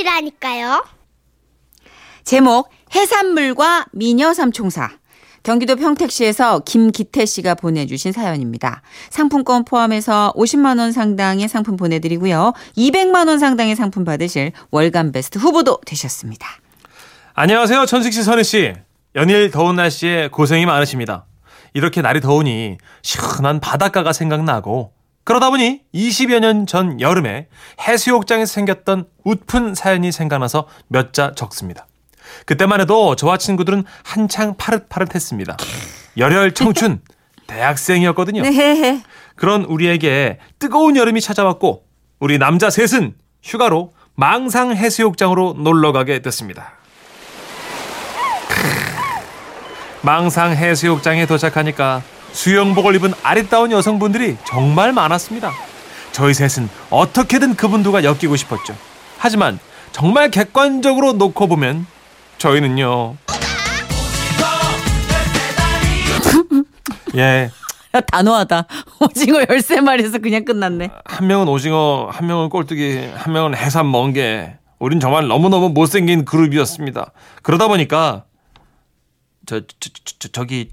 보내시라니까요. 제목 해산물과 미녀 삼총사. 경기도 평택시에서 김기태 씨가 보내주신 사연입니다. 상품권 포함해서 50만 원 상당의 상품 보내드리고요. 200만 원 상당의 상품 받으실 월간 베스트 후보도 되셨습니다. 안녕하세요. 천식 씨, 선희 씨. 연일 더운 날씨에 고생이 많으십니다. 이렇게 날이 더우니 시원한 바닷가가 생각나고 그러다 보니 20여 년 전 여름에 해수욕장에서 생겼던 웃픈 사연이 생각나서 몇 자 적습니다. 그때만 해도 저와 친구들은 한창 파릇파릇했습니다. 열혈 청춘 대학생이었거든요. 네. 그런 우리에게 뜨거운 여름이 찾아왔고 우리 남자 셋은 휴가로 망상 해수욕장으로 놀러 가게 됐습니다. 망상 해수욕장에 도착하니까 수영복을 입은 아리따운 여성분들이 정말 많았습니다. 저희 셋은 어떻게든 그분들과 엮이고 싶었죠. 하지만 정말 객관적으로 놓고 보면 저희는요. 예, 단호하다. 오징어 13마리에서 그냥 끝났네. 한 명은 오징어, 한 명은 꼴뚜기, 한 명은 해삼 멍게. 우린 정말 너무너무 못생긴 그룹이었습니다. 그러다 보니까 저, 저, 저, 저 저기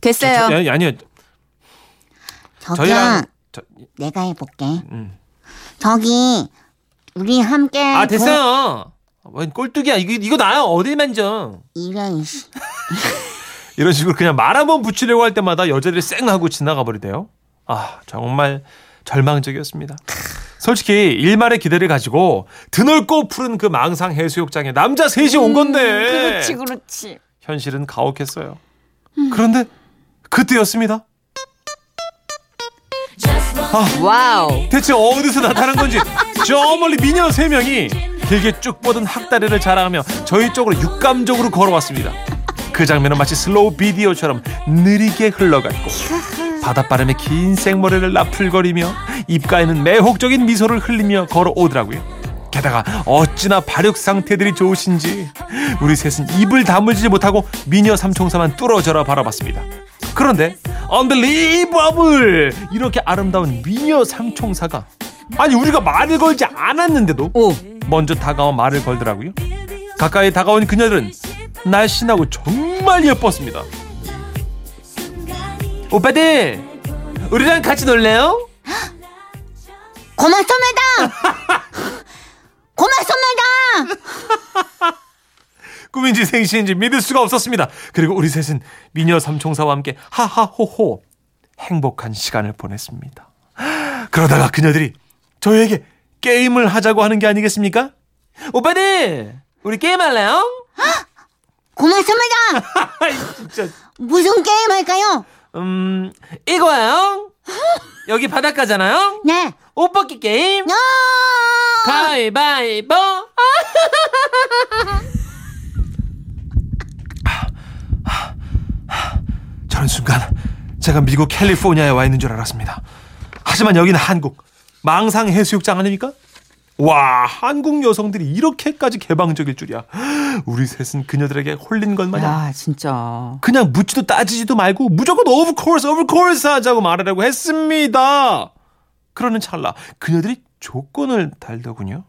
됐어요. 저, 저, 아니, 아니요. 저기야, 저희랑 저, 내가 해볼게. 음. 저기, 우리 함께. 아 도- 됐어요. 웬 꼴뚜기야 이거 이거 나요 어딜 만져 이런, 씨. 이런 식으로 그냥 말 한 번 붙이려고 할 때마다 여자들이 쌩 하고 지나가 버리대요. 아 정말 절망적이었습니다. 솔직히 일말의 기대를 가지고 드넓고 푸른 그 망상 해수욕장에 남자 셋이 온 건데 그렇지, 그렇지. 현실은 가혹했어요. 그런데 그때였습니다. Wow. 대체 어디서 나타난 건지 저 멀리 미녀 세 명이 길게 쭉 뻗은 학다리를 자랑하며 저희 쪽으로 육감적으로 걸어왔습니다. 그 장면은 마치 슬로우 비디오처럼 느리게 흘러갔고 바닷바람에 긴 생머리를 나풀거리며 입가에는 매혹적인 미소를 흘리며 걸어오더라고요. 게다가 어찌나 발육 상태들이 좋으신지 우리 셋은 입을 다물지 못하고 미녀 삼총사만 뚫어져라 바라봤습니다. 그런데 unbelievable 이렇게 아름다운 미녀 삼총사가 아니 우리가 말을 걸지 않았는데도 오. 먼저 다가와 말을 걸더라고요. 가까이 다가온 그녀들은 날씬하고 정말 예뻤습니다. 오빠들 우리랑 같이 놀래요? 고맙습니다! 꿈인지 생시인지 믿을 수가 없었습니다. 그리고 우리 셋은 미녀 삼총사와 함께 하하호호 행복한 시간을 보냈습니다. 그러다가 그녀들이 저희에게 게임을 하자고 하는 게 아니겠습니까? 오빠들 우리 게임 할래요? 고맙습니다! 진짜 무슨 게임 할까요? 음 이거요. 여기 바닷가잖아요. 네. 옷 벗기 게임. 야! 가위바위보. 저는 순간 제가 미국 캘리포니아에 와 있는 줄 알았습니다. 하지만 여기는 한국 망상 해수욕장 아닙니까? 와 한국 여성들이 이렇게까지 개방적일 줄이야. 우리 셋은 그녀들에게 홀린 것 마냥 야, 진짜. 그냥 묻지도 따지지도 말고 무조건 of course, of course 하자고 말하라고 했습니다. 그러는 찰나 그녀들이 조건을 달더군요.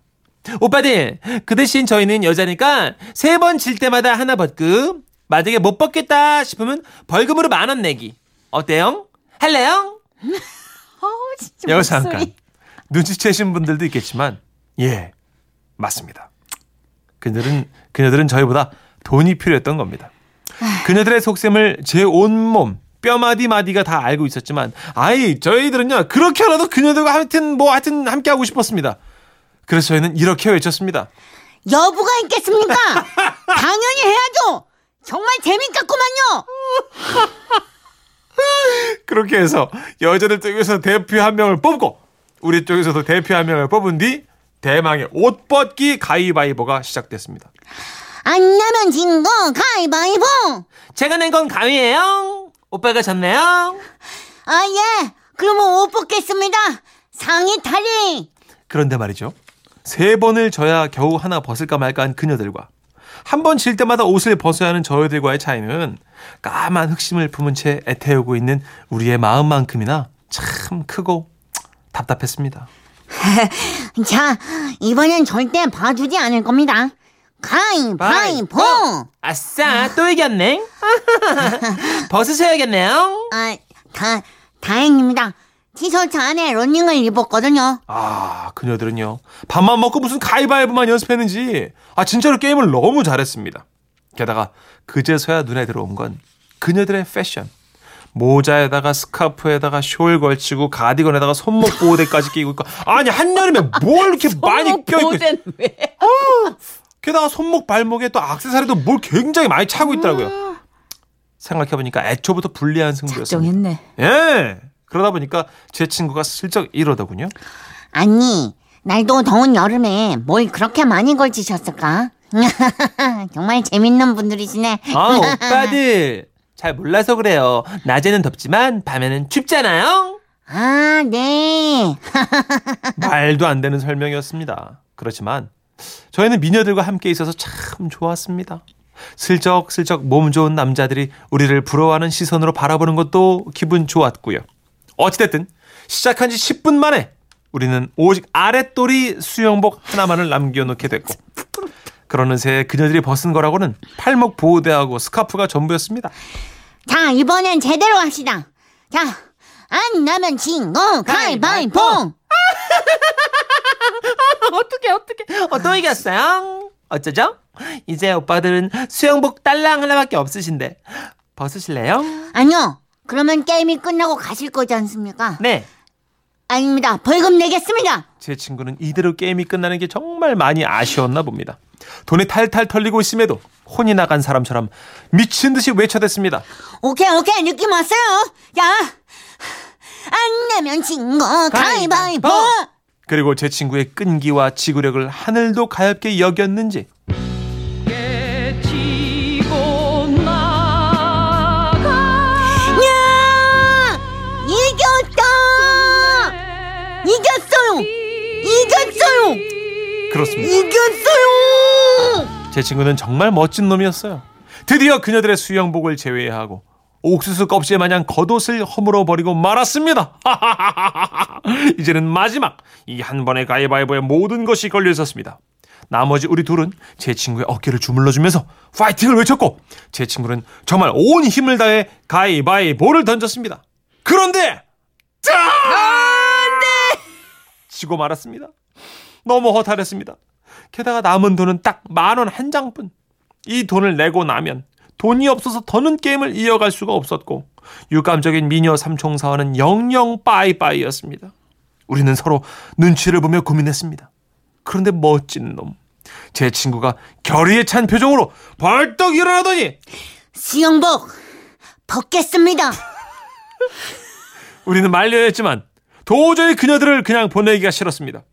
오빠들 그 대신 저희는 여자니까 세 번 질 때마다 하나 벗고 만약에 못 벗겠다 싶으면 벌금으로 만 원 내기 어때요? 할래요? 어우, 진짜. 여기서. 잠깐 눈치채신 분들도 있겠지만 예 맞습니다. 그녀들은 그녀들은 저희보다 돈이 필요했던 겁니다. 그녀들의 속셈을 제 온몸 뼈마디 마디가 다 알고 있었지만 아이 저희들은요 그렇게 하나도 그녀들과 하여튼 뭐 하여튼 함께 하고 싶었습니다. 그래서 저희는 이렇게 외쳤습니다. 여부가 있겠습니까? 당연히 해야죠! 정말 재밌겠구만요! 그렇게 해서 여자들 쪽에서 대표 한 명을 뽑고 우리 쪽에서도 대표 한 명을 뽑은 뒤 대망의 옷 벗기 가위바위보가 시작됐습니다. 안 나면 진 거 가위바위보! 제가 낸 건 가위예요. 오빠가 졌네요. 아, 예. 그러면 옷 벗겠습니다. 상의 탈의! 그런데 말이죠. 세 번을 져야 겨우 하나 벗을까 말까 한 그녀들과 한 번 질 때마다 옷을 벗어야 하는 저희들과의 차이는 까만 흑심을 품은 채 애태우고 있는 우리의 마음만큼이나 참 크고 답답했습니다. 자, 이번엔 절대 봐주지 않을 겁니다. 가위바위보! 아싸, 또 이겼네. 벗으셔야겠네요. 아, 다, 다행입니다. 티셔츠 안에 러닝을 입었거든요. 아, 그녀들은요. 밥만 먹고 무슨 가위바위보만 연습했는지, 아, 진짜로 게임을 너무 잘했습니다. 게다가, 그제서야 눈에 들어온 건 그녀들의 패션. 모자에다가 스카프에다가 숄 걸치고 가디건에다가 손목 보호대까지 끼고 있고 아니 한여름에 뭘 이렇게 많이 껴입고 있- 보호대는 왜? 게다가 손목 발목에 또 악세사리도 뭘 굉장히 많이 차고 있더라고요. 생각해보니까 애초부터 불리한 승부였어요. 정했네. 예. 그러다 보니까 제 친구가 슬쩍 이러더군요. 아니, 날도 더운 여름에 뭘 그렇게 많이 걸치셨을까? 정말 재밌는 분들이시네. 아, 오빠들. 잘 몰라서 그래요. 낮에는 덥지만 밤에는 춥잖아요. 아, 네. 말도 안 되는 설명이었습니다. 그렇지만 저희는 미녀들과 함께 있어서 참 좋았습니다. 슬쩍슬쩍 몸 좋은 남자들이 우리를 부러워하는 시선으로 바라보는 것도 기분 좋았고요. 어찌됐든 시작한 지 10분 만에 우리는 오직 아랫돌이 수영복 하나만을 남겨놓게 됐고 그러는 새에 그녀들이 벗은 거라고는 팔목 보호대하고 스카프가 전부였습니다. 자, 이번엔 제대로 합시다. 자, 안 나면 진거 가위바위보! 어떻게 어떻게? 어, 또 이겼어요? 어쩌죠? 이제 오빠들은 수영복 딸랑 하나밖에 없으신데 벗으실래요? 아니요. 그러면 게임이 끝나고 가실 거지 않습니까? 네. 아닙니다. 벌금 내겠습니다. 제 친구는 이대로 게임이 끝나는 게 정말 많이 아쉬웠나 봅니다. 돈이 탈탈 털리고 있음에도 혼이 나간 사람처럼 미친 듯이 외쳐댔습니다. 오케이, 오케이. 느낌 왔어요. 자, 안 내면 진거 가위바위보! 그리고 제 친구의 끈기와 지구력을 하늘도 가엽게 여겼는지 그렇습니다. 이겼어요! 제 친구는 정말 멋진 놈이었어요. 드디어 그녀들의 수영복을 제외하고 옥수수 껍질 마냥 겉옷을 허물어 버리고 말았습니다. 이제는 마지막 이 한 번의 가위바위보에 모든 것이 걸려 있었습니다. 나머지 우리 둘은 제 친구의 어깨를 주물러 주면서 파이팅을 외쳤고 제 친구는 정말 온 힘을 다해 가위바위보를 던졌습니다. 그런데 짠! 지고 말았습니다. 너무 허탈했습니다. 게다가 남은 돈은 딱 만 원 한 장뿐. 이 돈을 내고 나면 돈이 없어서 더는 게임을 이어갈 수가 없었고 유감적인 미녀 삼총사와는 영영 빠이빠이였습니다. 우리는 서로 눈치를 보며 고민했습니다. 그런데 멋진 놈. 제 친구가 결의에 찬 표정으로 벌떡 일어나더니 수영복 벗겠습니다. 우리는 말려야 했지만 도저히 그녀들을 그냥 보내기가 싫었습니다.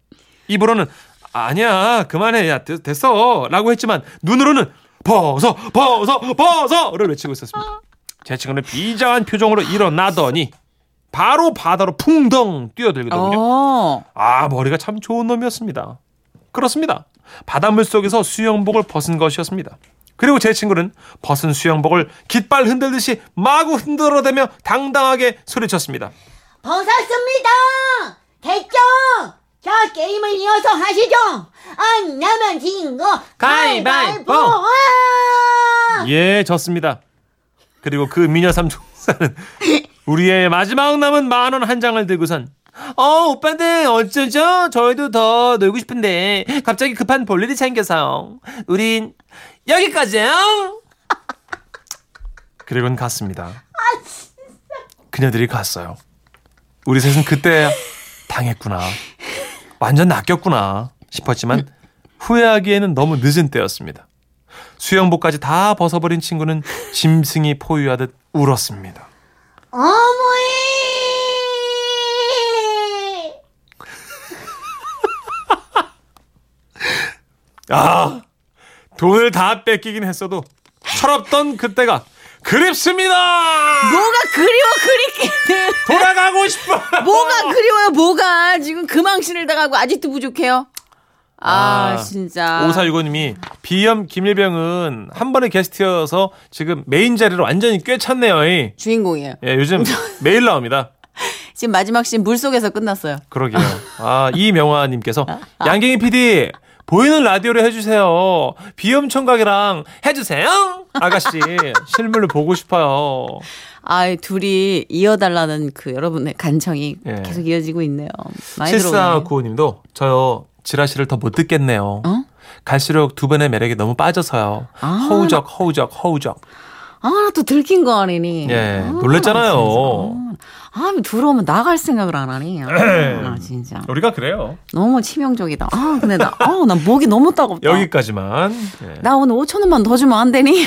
입으로는 아니야 그만해 야 됐- 됐어 라고 했지만 눈으로는 벗어 벗어 벗어를 외치고 있었습니다. 제 친구는 비장한 표정으로 일어나더니 바로 바다로 풍덩 뛰어들거든요. 어. 아 머리가 참 좋은 놈이었습니다. 그렇습니다. 바닷물 속에서 수영복을 벗은 것이었습니다. 그리고 제 친구는 벗은 수영복을 깃발 흔들듯이 마구 흔들어대며 당당하게 소리쳤습니다. 벗었습니다! 됐죠? 자, 게임을 이어서 하시죠! 안 나면 진거 가위바위보! 와! 예, 졌습니다. 그리고 그 미녀 삼총사는 우리의 마지막 남은 만 원 한 장을 들고선 어, 오빠들 어쩌죠? 저희도 더 놀고 싶은데 갑자기 급한 볼일이 생겨서요. 우린 여기까지요. 그리고는 갔습니다. 그녀들이 갔어요. 우리 셋은 그때 당했구나. 완전 낚였구나 싶었지만 후회하기에는 너무 늦은 때였습니다. 수영복까지 다 벗어버린 친구는 짐승이 포유하듯 울었습니다. 어머니! 아, 돈을 다 뺏기긴 했어도 철없던 그때가 그립습니다. 뭐가 그리워 그립기는. 돌아가고 싶어. 뭐가 그리워요 뭐가 지금 그 망신을 당하고 아직도 부족해요. 아, 아, 진짜. 오사유고님이 비염 김일병은 한 번의 게스트여서 지금 메인 자리를 완전히 꿰찼네요. 이. 주인공이에요. 예, 요즘 매일 나옵니다. 지금 마지막 씬 물속에서 끝났어요. 그러게요. 아, 이명화님께서 양갱이 PD 보이는 라디오를 해주세요. 비염 청각이랑 해주세요. 아가씨 실물로 보고 싶어요. 아, 둘이 이어달라는 그 여러분의 간청이 예. 계속 이어지고 있네요. 많이 들어오네. 7495님도 저요 지라시를 더 못 듣겠네요. 어? 갈수록 두 분의 매력에 너무 빠져서요. 아. 허우적 허우적 허우적. 아, 또 들킨 거 아니니. 예, 아, 놀랬잖아요. 진짜. 아, 들어오면 나갈 생각을 안 하니. 아, 나 진짜. 우리가 그래요. 너무 치명적이다. 아, 근데 나, 아, 나 목이 너무 따갑다. 여기까지만. 예. 나 오늘 5천 원만 더 주면 안 되니?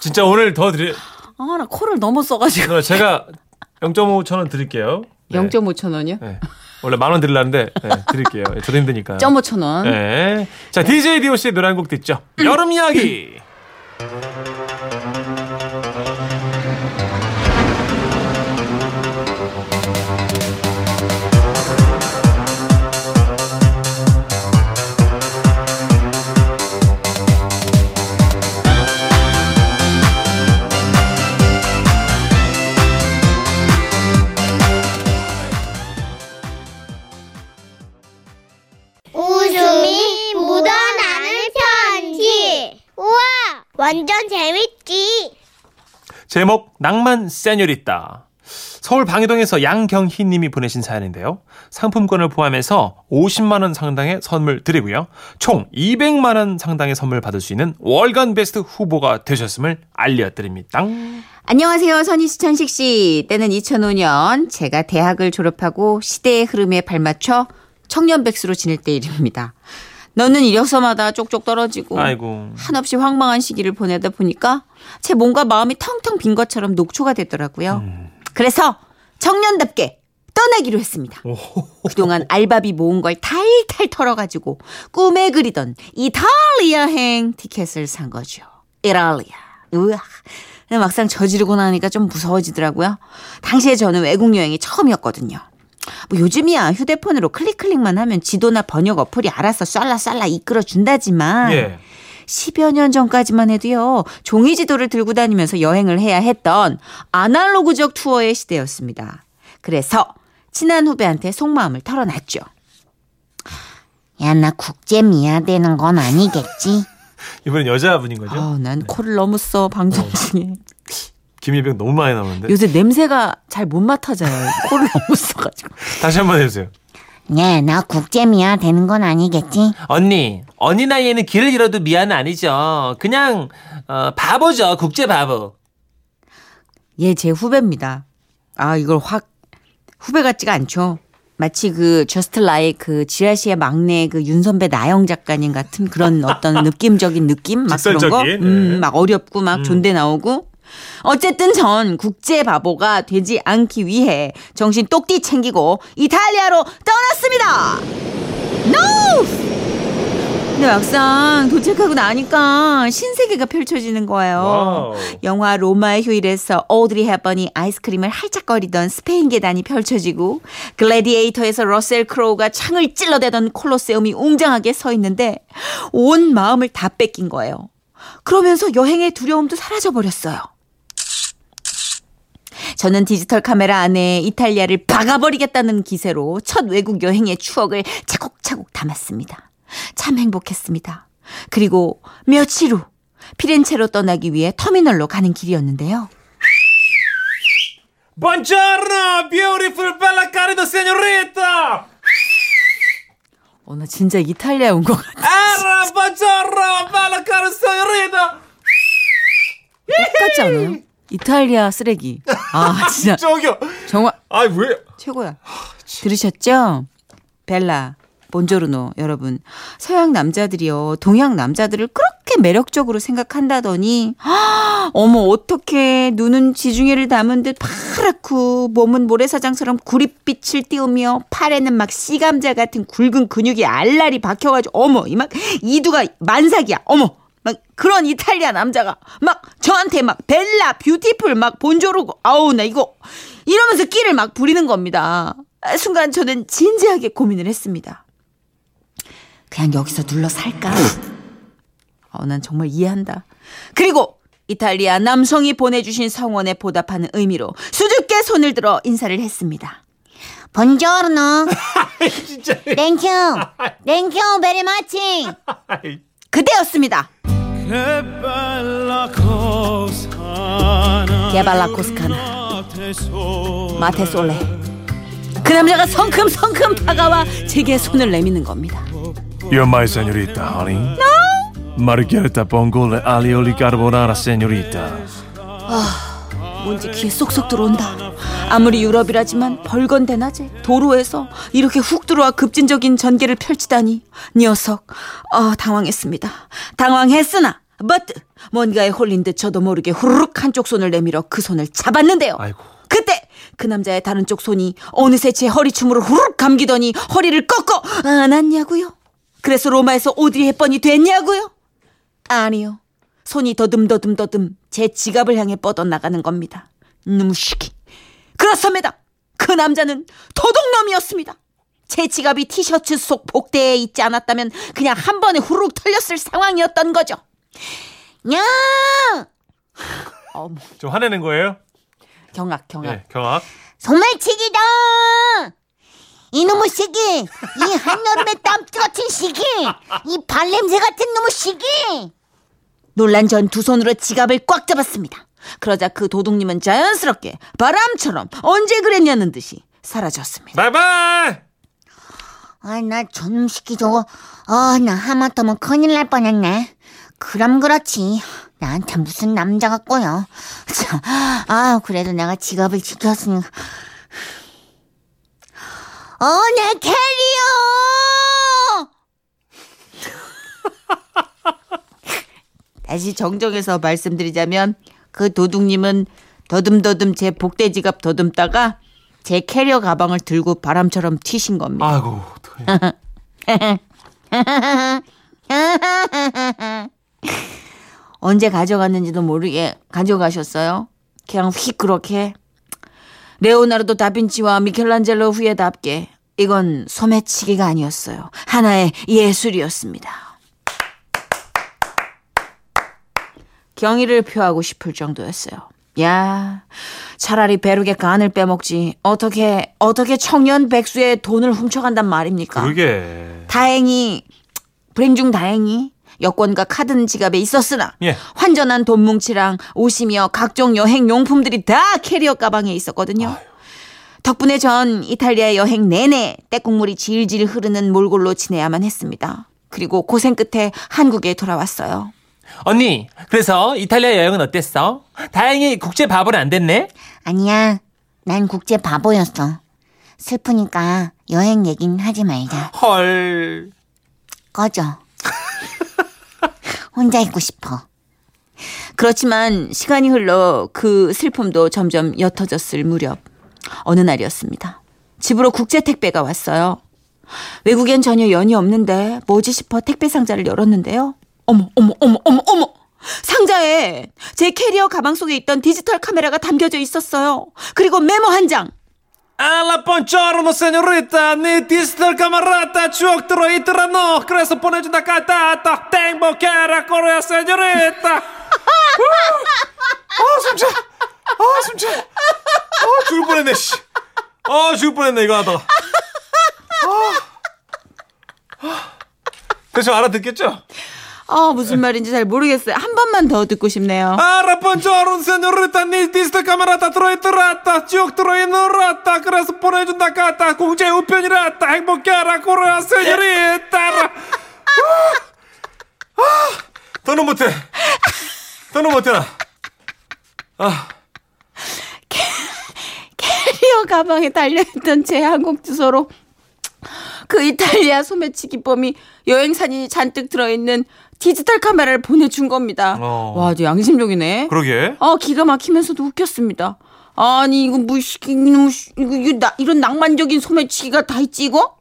진짜 오늘 더 드리. 아, 나 코를 너무 써가지고. 제가 0.5천 원 드릴게요. 네. 0.5천 원이요? 네. 원래 만 원 드리려는데 네, 드릴게요. 예, 저도 힘드니까. 0.5천 원. 네. 자, DJ DOC의 노래 한 곡 듣죠. 여름 이야기. 제목 낭만 세뇨리따. 서울 방해동에서 양경희 님이 보내신 사연인데요. 상품권을 포함해서 50만 원 상당의 선물 드리고요. 총 200만 원 상당의 선물 받을 수 있는 월간 베스트 후보가 되셨음을 알려드립니다. 안녕하세요. 선희 씨, 천식 씨. 때는 2005년 제가 대학을 졸업하고 시대의 흐름에 발맞춰 청년 백수로 지낼 때 일입니다. 너는 이력서마다 쪽쪽 떨어지고 아이고. 한없이 황망한 시기를 보내다 보니까 제 몸과 마음이 텅텅 빈 것처럼 녹초가 됐더라고요. 그래서 청년답게 떠나기로 했습니다. 그동안 알바비 모은 걸 탈탈 털어가지고 꿈에 그리던 이탈리아행 티켓을 산 거죠. 이탈리아. 우와. 근데 막상 저지르고 나니까 좀 무서워지더라고요. 당시에 저는 외국 여행이 처음이었거든요. 뭐 요즘이야 휴대폰으로 클릭 클릭만 하면 지도나 번역 어플이 알아서 쌀라쌀라 이끌어 준다지만 예. 10여 년 전까지만 해도요, 종이 지도를 들고 다니면서 여행을 해야 했던 아날로그적 투어의 시대였습니다. 그래서 친한 후배한테 속마음을 털어놨죠. 야, 나 국제 미화되는 건 아니겠지? 이번엔 여자분인 거죠? 아, 난 코를 너무 써, 방송 중에. 김일병 너무 많이 나오는데. 요새 냄새가 잘 못 맡아져요. 코를 너무 써가지고. 다시 한 번 해주세요. 야, 나 국제 미아 되는 건 아니겠지? 언니, 언니 나이에는 길을 잃어도 미아는 아니죠. 그냥 어, 바보죠. 국제 바보. 얘 제 후배입니다. 아, 이걸 확 후배 같지가 않죠. 마치 그 저스트 라의 그 지라시의 막내 그 윤선배 나영 작가님 같은 그런 어떤 느낌적인 느낌 막 그런 거, 직설적인, 음, 네. 막 어렵고 막 존대 나오고. 어쨌든 전 국제 바보가 되지 않기 위해 정신 똑띠 챙기고 이탈리아로 떠났습니다. No! 근데 막상 도착하고 나니까 신세계가 펼쳐지는 거예요. Wow. 영화 로마의 휴일에서 오드리 헵번이 아이스크림을 할짝거리던 스페인 계단이 펼쳐지고 글래디에이터에서 러셀 크로우가 창을 찔러대던 콜로세움이 웅장하게 서 있는데 온 마음을 다 뺏긴 거예요. 그러면서 여행의 두려움도 사라져 버렸어요. 저는 디지털 카메라 안에 이탈리아를 박아버리겠다는 기세로 첫 외국 여행의 추억을 차곡차곡 담았습니다. 참 행복했습니다. 그리고 며칠 후 피렌체로 떠나기 위해 터미널로 가는 길이었는데요. Buongiorno, beautiful bella carita señorita. 어, 나 진짜 이탈리아에 온것 같아. Era buongiorno, bella carita señorita. 똑같지 않아요? 이탈리아 쓰레기. 아, 진짜. 저기요. 정말 아 왜? 최고야. 들으셨죠? 벨라, 본조르노 여러분. 서양 남자들이요. 동양 남자들을 그렇게 매력적으로 생각한다더니 아, 어머 어떻게 눈은 지중해를 담은 듯 파랗고 몸은 모래사장처럼 구릿빛을 띄우며 팔에는 막 씨감자 같은 굵은 근육이 알알이 박혀가지고 어머 이 막 이두가 만삭이야. 어머 막 그런 이탈리아 남자가 막 저한테 막 벨라 뷰티풀 막 본조르고 아우 나 이거 이러면서 끼를 막 부리는 겁니다. 아, 순간 저는 진지하게 고민을 했습니다. 그냥 여기서 눌러 살까? 어, 난 정말 이해한다. 그리고 이탈리아 남성이 보내주신 성원에 보답하는 의미로 수줍게 손을 들어 인사를 했습니다. Buongiorno. 진짜. Thank you. Thank you very much. 그때였습니다. 게발라 코스카나 마테솔레 그 남자가 성큼성큼 다가와 제게 손을 내미는 겁니다. You're my señorita, honey. Margherita Bongole alioli carbonara, señorita. 뭔지 귀에 쏙쏙 들어온다. 아무리 유럽이라지만 벌건대 낮에 도로에서 이렇게 훅 들어와 급진적인 전개를 펼치다니 녀석 어, 당황했습니다. 당황했으나 but 뭔가에 홀린 듯 저도 모르게 후루룩 한쪽 손을 내밀어 그 손을 잡았는데요. 아이고. 그때 그 남자의 다른 쪽 손이 어느새 제 허리춤으로 후루룩 감기더니 허리를 꺾어 안았냐고요? 그래서 로마에서 오드리 헵번이 됐냐고요? 아니요. 손이 더듬더듬더듬 제 지갑을 향해 뻗어나가는 겁니다. 누무시기. 그렇습니다. 그 남자는 도둑놈이었습니다. 제 지갑이 티셔츠 속 복대에 있지 않았다면 그냥 한 번에 후루룩 털렸을 상황이었던 거죠. 야! 어머, 좀 화내는 거예요? 경악, 경악. 네, 경악. 소매치기다! 이놈의 새끼! 이 한여름의 땀 같은 시기! 이 발냄새 같은 놈의 시기! 놀란 전 두 손으로 지갑을 꽉 잡았습니다. 그러자 그 도둑님은 자연스럽게 바람처럼 언제 그랬냐는 듯이 사라졌습니다. 바이바이! 아, 나 저놈 새끼 저거, 아, 나 하마터면 큰일 날 뻔했네. 그럼 그렇지. 나한테 무슨 남자가 꼬여. 참, 아, 그래도 내가 지갑을 지켰으니. 어, 내 캐리어! 다시 정정해서 말씀드리자면 그 도둑님은 더듬더듬 제 복대 지갑 더듬다가 제 캐리어 가방을 들고 바람처럼 튀신 겁니다. 아이고, 어떡해. 언제 가져갔는지도 모르게 가져가셨어요. 그냥 휙 그렇게. 레오나르도 다빈치와 미켈란젤로 후예답게 이건 소매치기가 아니었어요. 하나의 예술이었습니다. 경의를 표하고 싶을 정도였어요. 야, 차라리 베르게 간을 빼먹지. 어떻게 어떻게 청년 백수의 돈을 훔쳐간단 말입니까? 그러게. 다행히 불행 중 다행히 여권과 카드는 지갑에 있었으나 예. 환전한 돈 뭉치랑 옷이며 각종 여행 용품들이 다 캐리어 가방에 있었거든요. 덕분에 전 이탈리아 여행 내내 때국물이 질질 흐르는 몰골로 지내야만 했습니다. 그리고 고생 끝에 한국에 돌아왔어요. 언니, 그래서 이탈리아 여행은 어땠어? 다행히 국제 바보는 안 됐네? 아니야, 난 국제 바보였어. 슬프니까 여행 얘긴 하지 말자. 헐. 꺼져. 혼자 있고 싶어. 그렇지만 시간이 흘러 그 슬픔도 점점 옅어졌을 무렵 어느 날이었습니다. 집으로 국제 택배가 왔어요. 외국엔 전혀 연이 없는데 뭐지 싶어 택배 상자를 열었는데요. 어머 어머 어머 어머 어머. 상자에 제 캐리어 가방 속에 있던 디지털 카메라가 담겨져 있었어요. 그리고 메모 한 장. 알라 buongiorno señorita 네 디지털 카메라타 추억 들어있더라노 그래서 보내준다 까따따 행복해라 꼬르야 señorita 아 숨차 아 숨차 아 죽을 뻔했네 씨 아 죽을 뻔했네 이거 하다가 아, 아. 그래서 알아듣겠죠? 아 무슨 말인지 잘 모르겠어요. 한 번만 더 듣고 싶네요. 세뇨리타 네 디지털 카메라타 들어있더라따 추억 들어있노라따 그래서 보내준다 까따 공제 우편이라따 행복해라 꼬르야 세뇨리타 더는 못해. 더는 못해. 나. 아, 캐리어 가방에 달려있던 제 한국 주소로 그 이탈리아 소매치기범이 여행 사진이 잔뜩 들어있는 디지털 카메라를 보내준 겁니다. 어. 와, 아주 양심적이네. 그러게. 어, 기가 막히면서도 웃겼습니다. 아니, 이거 뭐, 씨, 이거, 씨, 이거, 이거 나, 이런 낭만적인 소매치기가 다 있지, 이거?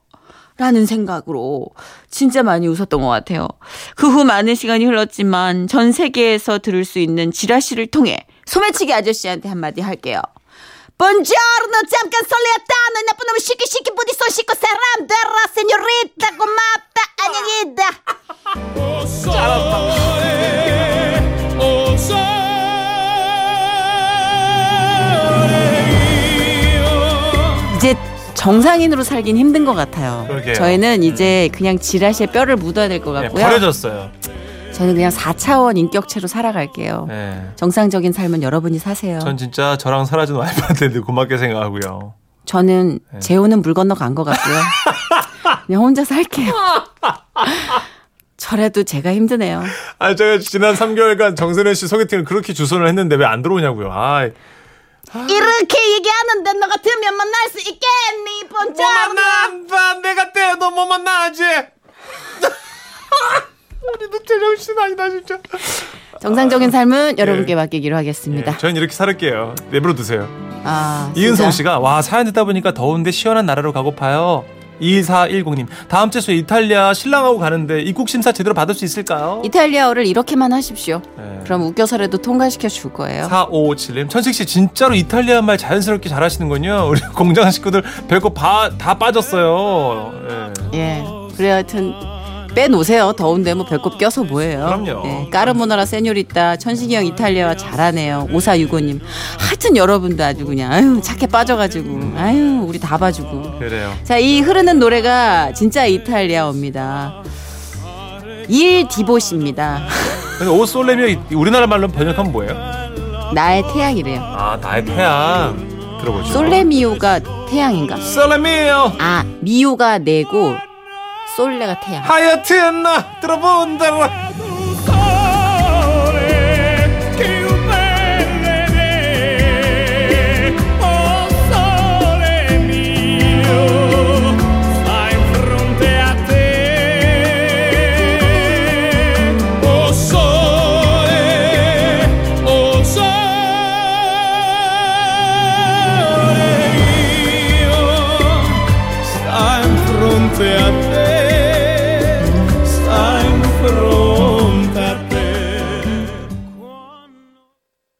라는 생각으로 진짜 많이 웃었던 것 같아요. 그 후 많은 시간이 흘렀지만 전 세계에서 들을 수 있는 지라시를 통해 소매치기 아저씨한테 한마디 할게요. 본지어르노 잠깐 설레었다 너 나쁜 놈 시키 시키 부디 손 씻고 사람들아 세뇨리타 고맙다 안녕히다 이제 정상인으로 살긴 힘든 것 같아요. 그러게요. 저희는 이제 그냥 지라시에 뼈를 묻어야 될 것 네, 같고요. 버려졌어요. 저는 그냥 4차원 인격체로 살아갈게요. 네. 정상적인 삶은 여러분이 사세요. 전 진짜 저랑 사라진 와이프한테 늘 고맙게 생각하고요. 저는 네. 재호는 물 건너 간 것 같고요. 그냥 혼자 살게요. 저래도 제가 힘드네요. 아, 제가 지난 3개월간 정선혜 씨 소개팅을 그렇게 주선을 했는데 왜 안 들어오냐고요. 아, 이렇게 얘기하는데 너 같으면 만날 수 있겠니? 번쩍. 만나, 내가 때도 못 만나지. 우리도 제정신 아니다 진짜. 정상적인 삶은 여러분께 맡기기로 하겠습니다. 예, 저는 이렇게 살을게요. 내버려 두세요. 아, 이은성. 씨가 와 사연 듣다 보니까 더운데 시원한 나라로 가고파요. 2410님 다음 주에 이탈리아 신랑하고 가는데 입국 심사 제대로 받을 수 있을까요? 이탈리아어를 이렇게만 하십시오. 네. 그럼 웃겨서라도 통과시켜 줄 거예요. 4557님 천식 씨 진짜로 이탈리아 말 자연스럽게 잘하시는군요. 우리 공장 식구들 별거 바, 다 빠졌어요. 예. 예. 그래 하여튼 빼놓으세요. 더운데 뭐 배꼽 껴서 뭐해요. 그럼요. 예. 까르모나라 세뇨리따 천식이 형 이탈리아와 잘하네요. 5465님. 하여튼 여러분도 아주 그냥 아유 착해 빠져가지고 아유 우리 다 봐주고. 그래요. 자, 이 흐르는 노래가 진짜 이탈리아어입니다. 일 디보시입니다. 근데 오 솔레미오 우리나라 말로 번역하면 뭐예요? 나의 태양이래요. 아 나의 태양 들어보죠. 솔레미오가 태양인가? 솔레미오 아, 미오가 내고 솔레가 태양. 하여튼 나 들어본다. fronte